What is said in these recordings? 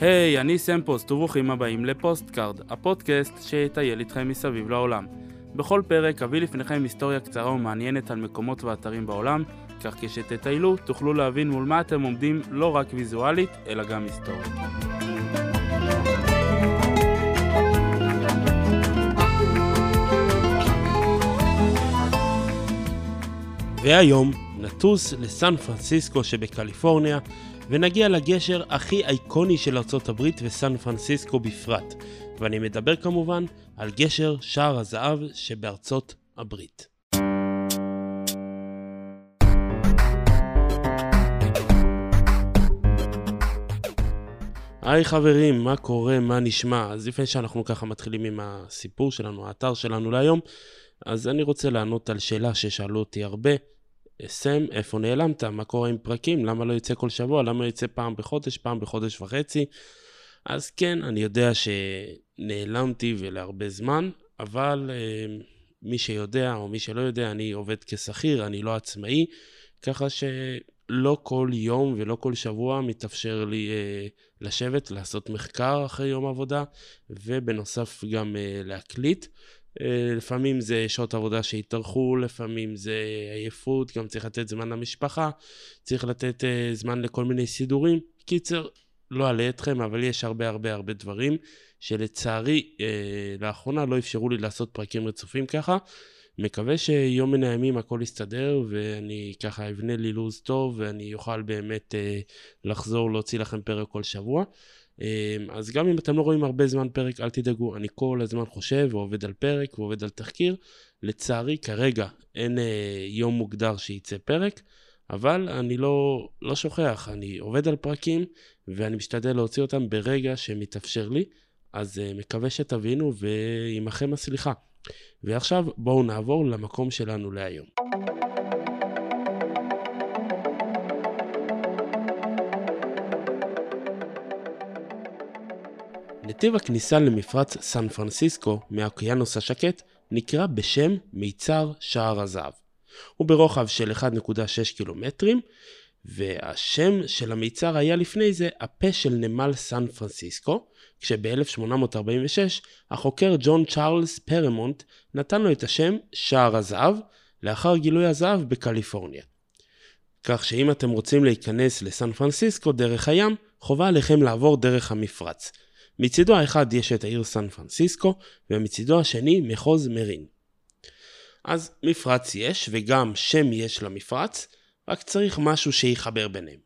היי, hey, אני סם פוסט וברוכים הבאים ל Postcard, הפודקאסט שיטייל איתכם מסביב לעולם. בכל פרק אביא לפניכם היסטוריה קצרה ומעניינת על מקומות ואתרים בעולם, כך כשתטיילו תוכלו להבין מול מה אתם עומדים לא רק ויזואלית, אלא גם היסטורית. והיום נטוס לסן פרנסיסקו שבקליפורניה ונגיע לגשר הכי איקוני של ארצות הברית וסן פרנסיסקו בפרט, ואני מדבר כמובן על גשר שער הזהב שבארצות הברית. היי חברים, מה קורה, מה נשמע? אז לפני שאנחנו ככה מתחילים עם הסיפור שלנו, האתר שלנו להיום, אז אני רוצה לענות על שאלה ששאלו אותי הרבה. סם, איפה נעלמת? מה קורה עם פרקים? למה לא יוצא כל שבוע? למה יוצא פעם בחודש, פעם בחודש וחצי? אז כן, אני יודע שנעלמתי ולהרבה זמן, אבל uh, מי שיודע או מי שלא יודע, אני עובד כשכיר, אני לא עצמאי, ככה שלא כל יום ולא כל שבוע מתאפשר לי uh, לשבת, לעשות מחקר אחרי יום עבודה, ובנוסף גם uh, להקליט. אה, לפעמים זה שעות עבודה שהתארחו, לפעמים זה עייפות, גם צריך לתת זמן למשפחה, צריך לתת uh, זמן לכל מיני סידורים. קיצר, לא אלאה אתכם, אבל יש הרבה הרבה הרבה דברים שלצערי uh, לאחרונה לא אפשרו לי לעשות פרקים רצופים ככה. מקווה שיום מן הימים הכל יסתדר ואני ככה אבנה לי לו"ז טוב ואני אוכל באמת uh, לחזור להוציא לכם פרק כל שבוע. אמ, אז גם אם אתם לא רואים הרבה זמן פרק, אל תדאגו, אני כל הזמן חושב ועובד על פרק ועובד על תחקיר. לצערי, כרגע אין אה, יום מוגדר שייצא פרק, אבל אני לא, לא שוכח, אני עובד על פרקים ואני משתדל להוציא אותם ברגע שמתאפשר לי, אז אה, מקווה שתבינו ועמכם הסליחה. ועכשיו בואו נעבור למקום שלנו להיום. נתיב הכניסה למפרץ סן פרנסיסקו מהאוקיינוס השקט נקרא בשם מיצר שער הזהב. הוא ברוחב של 1.6 קילומטרים, והשם של המיצר היה לפני זה הפה של נמל סן פרנסיסקו, כשב-1846 החוקר ג'ון צ'ארלס פרמונט נתן לו את השם שער הזהב, לאחר גילוי הזהב בקליפורניה. כך שאם אתם רוצים להיכנס לסן פרנסיסקו דרך הים, חובה עליכם לעבור דרך המפרץ. מצידו האחד יש את העיר סן פרנסיסקו, ומצידו השני מחוז מרין. אז מפרץ יש, וגם שם יש למפרץ, רק צריך משהו שיחבר ביניהם.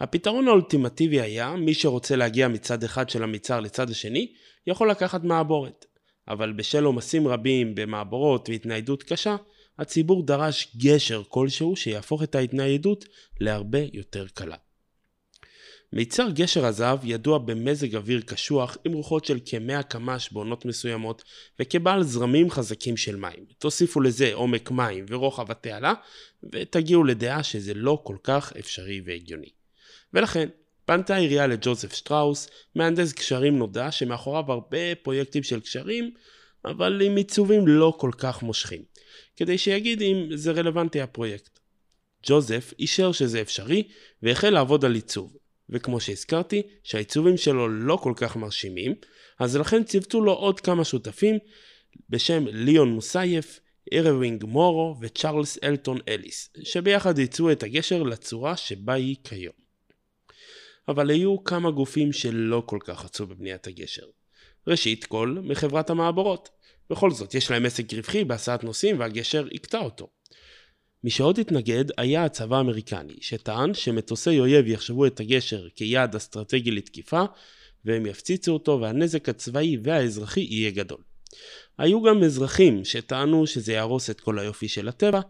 הפתרון האולטימטיבי היה, מי שרוצה להגיע מצד אחד של המצר לצד השני, יכול לקחת מעבורת. אבל בשל עומסים רבים במעבורות והתניידות קשה, הציבור דרש גשר כלשהו שיהפוך את ההתניידות להרבה יותר קלה. מיצר גשר הזהב ידוע במזג אוויר קשוח עם רוחות של כ-100 קמ"ש בעונות מסוימות וכבעל זרמים חזקים של מים. תוסיפו לזה עומק מים ורוחב התעלה ותגיעו לדעה שזה לא כל כך אפשרי והגיוני. ולכן פנתה העירייה לג'וזף שטראוס, מהנדס קשרים נודע שמאחוריו הרבה פרויקטים של קשרים, אבל עם עיצובים לא כל כך מושכים, כדי שיגיד אם זה רלוונטי הפרויקט. ג'וזף אישר שזה אפשרי והחל לעבוד על עיצוב, וכמו שהזכרתי, שהעיצובים שלו לא כל כך מרשימים, אז לכן ציוותו לו עוד כמה שותפים בשם ליאון מוסייף, אירווינג מורו וצ'ארלס אלטון אליס, שביחד ייצאו את הגשר לצורה שבה היא כיום. אבל היו כמה גופים שלא כל כך רצו בבניית הגשר. ראשית כל, מחברת המעבורות. בכל זאת, יש להם עסק רווחי בהסעת נוסעים והגשר יקטע אותו. מי שעוד התנגד היה הצבא האמריקני, שטען שמטוסי אויב יחשבו את הגשר כיעד אסטרטגי לתקיפה, והם יפציצו אותו והנזק הצבאי והאזרחי יהיה גדול. היו גם אזרחים שטענו שזה יהרוס את כל היופי של הטבע,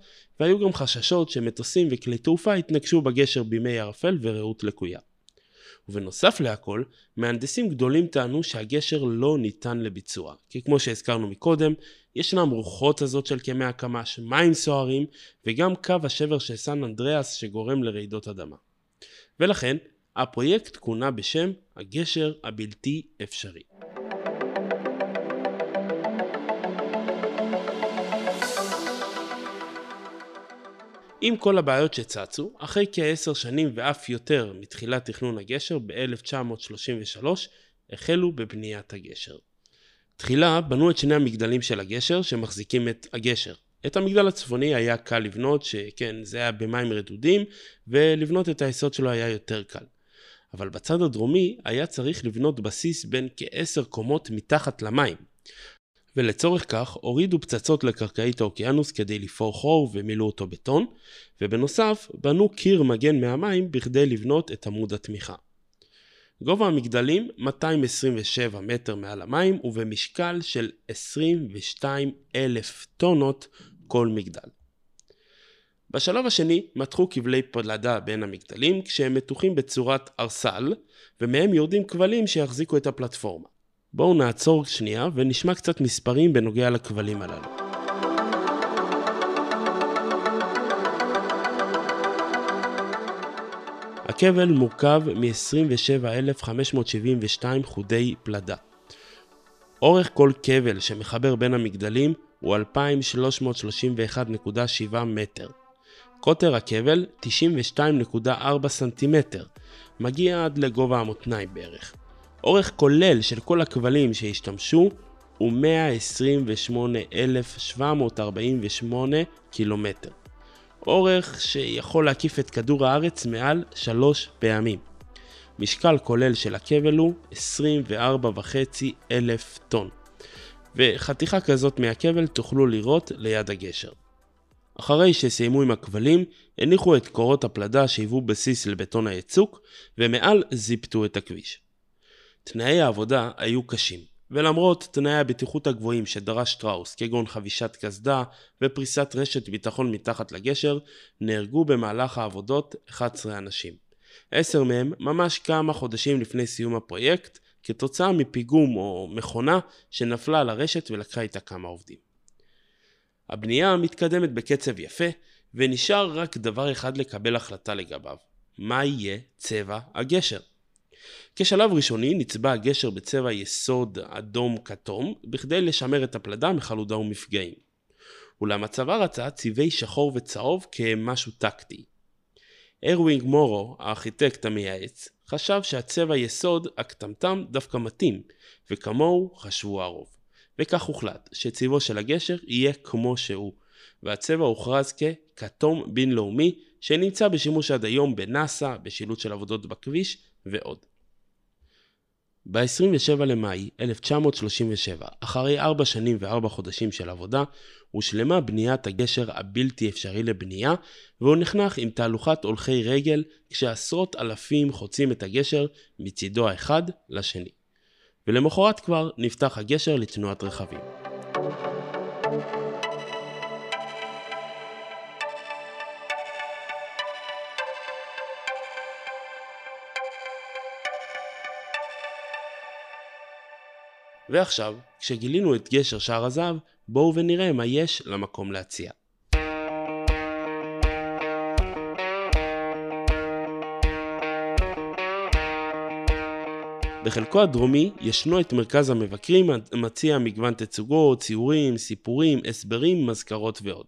והיו גם חששות שמטוסים וכלי תעופה יתנגשו בגשר בימי ערפל ורעות לקויה. ובנוסף להכל, מהנדסים גדולים טענו שהגשר לא ניתן לביצוע, כי כמו שהזכרנו מקודם, ישנם רוחות הזאת של כמאה קמ"ש, מים סוערים, וגם קו השבר של סן אנדריאס שגורם לרעידות אדמה. ולכן, הפרויקט כונה בשם הגשר הבלתי אפשרי. עם כל הבעיות שצצו, אחרי כעשר שנים ואף יותר מתחילת תכנון הגשר ב-1933, החלו בבניית הגשר. תחילה בנו את שני המגדלים של הגשר שמחזיקים את הגשר. את המגדל הצפוני היה קל לבנות, שכן זה היה במים רדודים, ולבנות את היסוד שלו היה יותר קל. אבל בצד הדרומי היה צריך לבנות בסיס בין כעשר קומות מתחת למים. ולצורך כך הורידו פצצות לקרקעית האוקיינוס כדי לפור חור ומילאו אותו בטון, ובנוסף בנו קיר מגן מהמים בכדי לבנות את עמוד התמיכה. גובה המגדלים 227 מטר מעל המים ובמשקל של 22 אלף טונות כל מגדל. בשלב השני מתחו כבלי פלדה בין המגדלים כשהם מתוחים בצורת ארסל ומהם יורדים כבלים שיחזיקו את הפלטפורמה. בואו נעצור שנייה ונשמע קצת מספרים בנוגע לכבלים הללו. הכבל מורכב מ-27,572 חודי פלדה. אורך כל כבל שמחבר בין המגדלים הוא 2,331.7 מטר. קוטר הכבל 92.4 סנטימטר, מגיע עד לגובה המותניים בערך. אורך כולל של כל הכבלים שהשתמשו הוא 128,748 קילומטר. אורך שיכול להקיף את כדור הארץ מעל שלוש פעמים. משקל כולל של הכבל הוא 24.5 אלף טון. וחתיכה כזאת מהכבל תוכלו לראות ליד הגשר. אחרי שסיימו עם הכבלים, הניחו את קורות הפלדה שהיוו בסיס לבטון היצוק, ומעל זיפתו את הכביש. תנאי העבודה היו קשים, ולמרות תנאי הבטיחות הגבוהים שדרש שטראוס, כגון חבישת קסדה ופריסת רשת ביטחון מתחת לגשר, נהרגו במהלך העבודות 11 אנשים. עשר מהם ממש כמה חודשים לפני סיום הפרויקט, כתוצאה מפיגום או מכונה שנפלה על הרשת ולקחה איתה כמה עובדים. הבנייה מתקדמת בקצב יפה, ונשאר רק דבר אחד לקבל החלטה לגביו, מה יהיה צבע הגשר. כשלב ראשוני נצבע הגשר בצבע יסוד אדום כתום, בכדי לשמר את הפלדה מחלודה ומפגעים. אולם הצבא רצה צבעי שחור וצהוב כמשהו טקטי. ארווינג מורו, הארכיטקט המייעץ, חשב שהצבע יסוד הקטמטם דווקא מתאים, וכמוהו חשבו הרוב. וכך הוחלט שצבעו של הגשר יהיה כמו שהוא, והצבע הוכרז ככתום בינלאומי שנמצא בשימוש עד היום בנאסא, בשילוט של עבודות בכביש ועוד. ב-27 למאי 1937, אחרי ארבע שנים וארבע חודשים של עבודה, הושלמה בניית הגשר הבלתי אפשרי לבנייה, והוא נחנך עם תהלוכת הולכי רגל, כשעשרות אלפים חוצים את הגשר מצידו האחד לשני. ולמחרת כבר נפתח הגשר לתנועת רכבים. ועכשיו, כשגילינו את גשר שער הזהב, בואו ונראה מה יש למקום להציע. בחלקו הדרומי ישנו את מרכז המבקרים המציע מגוון תצוגות, ציורים, סיפורים, הסברים, מזכרות ועוד.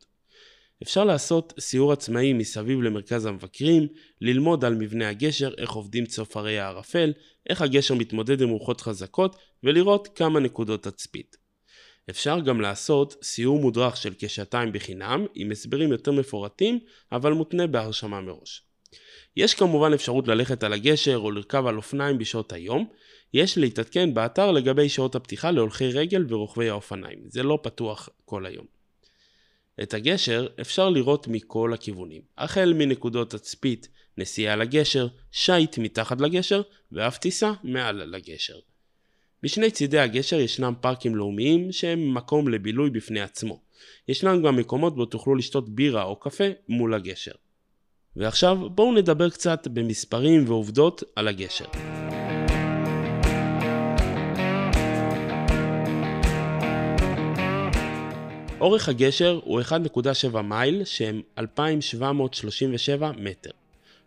אפשר לעשות סיור עצמאי מסביב למרכז המבקרים, ללמוד על מבנה הגשר, איך עובדים צופרי הערפל, איך הגשר מתמודד עם רוחות חזקות, ולראות כמה נקודות תצפית. אפשר גם לעשות סיור מודרך של כשעתיים בחינם, עם הסברים יותר מפורטים, אבל מותנה בהרשמה מראש. יש כמובן אפשרות ללכת על הגשר או לרכב על אופניים בשעות היום, יש להתעדכן באתר לגבי שעות הפתיחה להולכי רגל ורוכבי האופניים, זה לא פתוח כל היום. את הגשר אפשר לראות מכל הכיוונים, החל מנקודות תצפית, נסיעה לגשר, שיט מתחת לגשר, ואף טיסה מעל לגשר. בשני צידי הגשר ישנם פארקים לאומיים שהם מקום לבילוי בפני עצמו. ישנם גם מקומות בו תוכלו לשתות בירה או קפה מול הגשר. ועכשיו בואו נדבר קצת במספרים ועובדות על הגשר. אורך הגשר הוא 1.7 מייל שהם 2,737 מטר.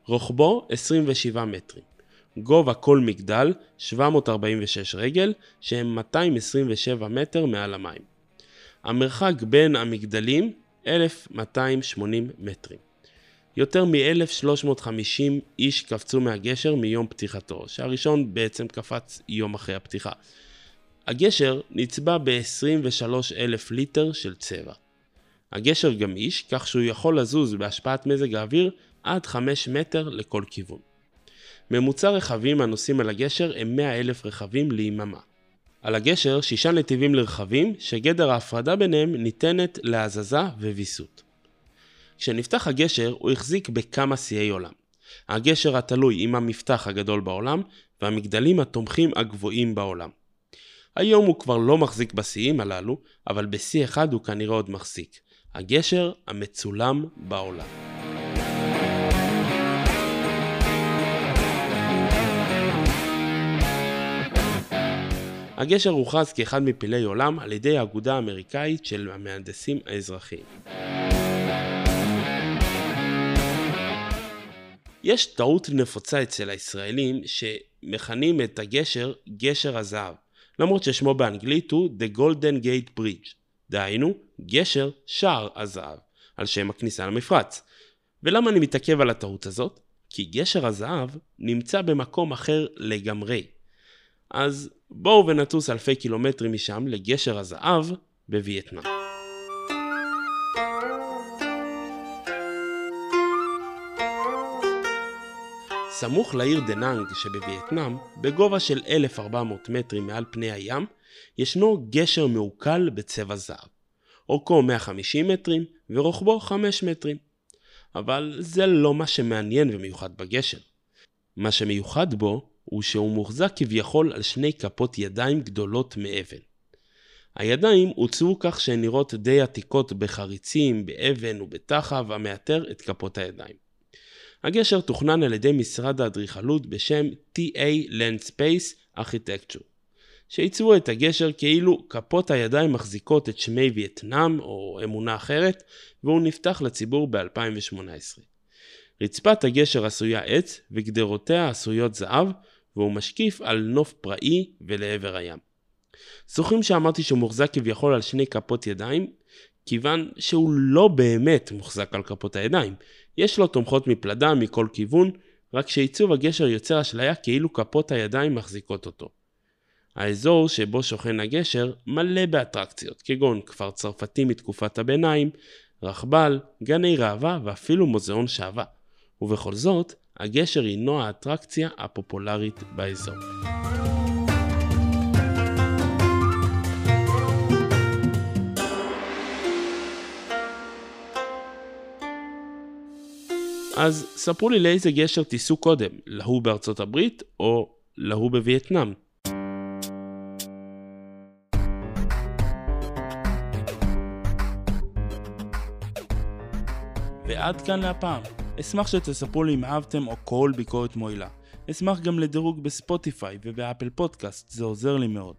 רוחבו 27 מטרים. גובה כל מגדל 746 רגל שהם 227 מטר מעל המים. המרחק בין המגדלים 1,280 מטרים. יותר מ-1350 איש קפצו מהגשר מיום פתיחתו, שהראשון בעצם קפץ יום אחרי הפתיחה. הגשר נצבע ב-23 אלף ליטר של צבע. הגשר גמיש, כך שהוא יכול לזוז בהשפעת מזג האוויר עד 5 מטר לכל כיוון. ממוצע רכבים הנוסעים על הגשר הם 100 אלף רכבים ליממה. על הגשר שישה נתיבים לרכבים, שגדר ההפרדה ביניהם ניתנת להזזה וויסות. כשנפתח הגשר הוא החזיק בכמה שיאי עולם. הגשר התלוי עם המפתח הגדול בעולם, והמגדלים התומכים הגבוהים בעולם. היום הוא כבר לא מחזיק בשיאים הללו, אבל בשיא אחד הוא כנראה עוד מחזיק. הגשר המצולם בעולם. הגשר הוכרז כאחד מפלאי עולם על ידי האגודה האמריקאית של המהנדסים האזרחיים. יש טעות נפוצה אצל הישראלים שמכנים את הגשר גשר הזהב, למרות ששמו באנגלית הוא The Golden Gate Bridge, דהיינו גשר שער הזהב, על שם הכניסה למפרץ. ולמה אני מתעכב על הטעות הזאת? כי גשר הזהב נמצא במקום אחר לגמרי. אז בואו ונטוס אלפי קילומטרים משם לגשר הזהב בווייטנאם. סמוך לעיר דנאנג שבווייטנאם, בגובה של 1,400 מטרים מעל פני הים, ישנו גשר מעוקל בצבע זהב. אורכו 150 מטרים ורוחבו 5 מטרים. אבל זה לא מה שמעניין ומיוחד בגשר. מה שמיוחד בו הוא שהוא מוחזק כביכול על שני כפות ידיים גדולות מאבן. הידיים עוצבו כך שהן נראות די עתיקות בחריצים, באבן ובטחב המעטר את כפות הידיים. הגשר תוכנן על ידי משרד האדריכלות בשם TA Land Space Architecture, שעיצבו את הגשר כאילו כפות הידיים מחזיקות את שמי וייטנאם או אמונה אחרת, והוא נפתח לציבור ב-2018. רצפת הגשר עשויה עץ וגדרותיה עשויות זהב, והוא משקיף על נוף פראי ולעבר הים. זוכרים שאמרתי שהוא מוחזק כביכול על שני כפות ידיים? כיוון שהוא לא באמת מוחזק על כפות הידיים, יש לו תומכות מפלדה מכל כיוון, רק שעיצוב הגשר יוצר אשליה כאילו כפות הידיים מחזיקות אותו. האזור שבו שוכן הגשר מלא באטרקציות, כגון כפר צרפתי מתקופת הביניים, רכבל, גני ראווה ואפילו מוזיאון שעווה. ובכל זאת, הגשר הינו האטרקציה הפופולרית באזור. אז ספרו לי לאיזה גשר תיסעו קודם, להוא בארצות הברית או להוא בווייטנאם. ועד כאן להפעם. אשמח שתספרו לי אם אהבתם או כל ביקורת מועילה. אשמח גם לדירוג בספוטיפיי ובאפל פודקאסט, זה עוזר לי מאוד.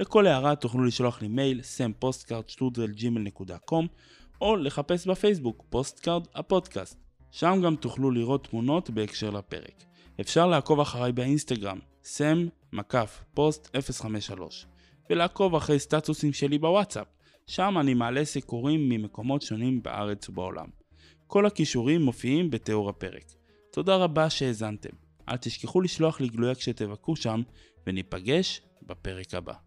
לכל הערה תוכלו לשלוח לי מייל sampostcard.gmail.com או לחפש בפייסבוק Postcard הפודקאסט. שם גם תוכלו לראות תמונות בהקשר לפרק. אפשר לעקוב אחריי באינסטגרם, סם מקף פוסט 053, ולעקוב אחרי סטטוסים שלי בוואטסאפ, שם אני מעלה סיקורים ממקומות שונים בארץ ובעולם. כל הקישורים מופיעים בתיאור הפרק. תודה רבה שהאזנתם. אל תשכחו לשלוח לי גלויה כשתבקרו שם, וניפגש בפרק הבא.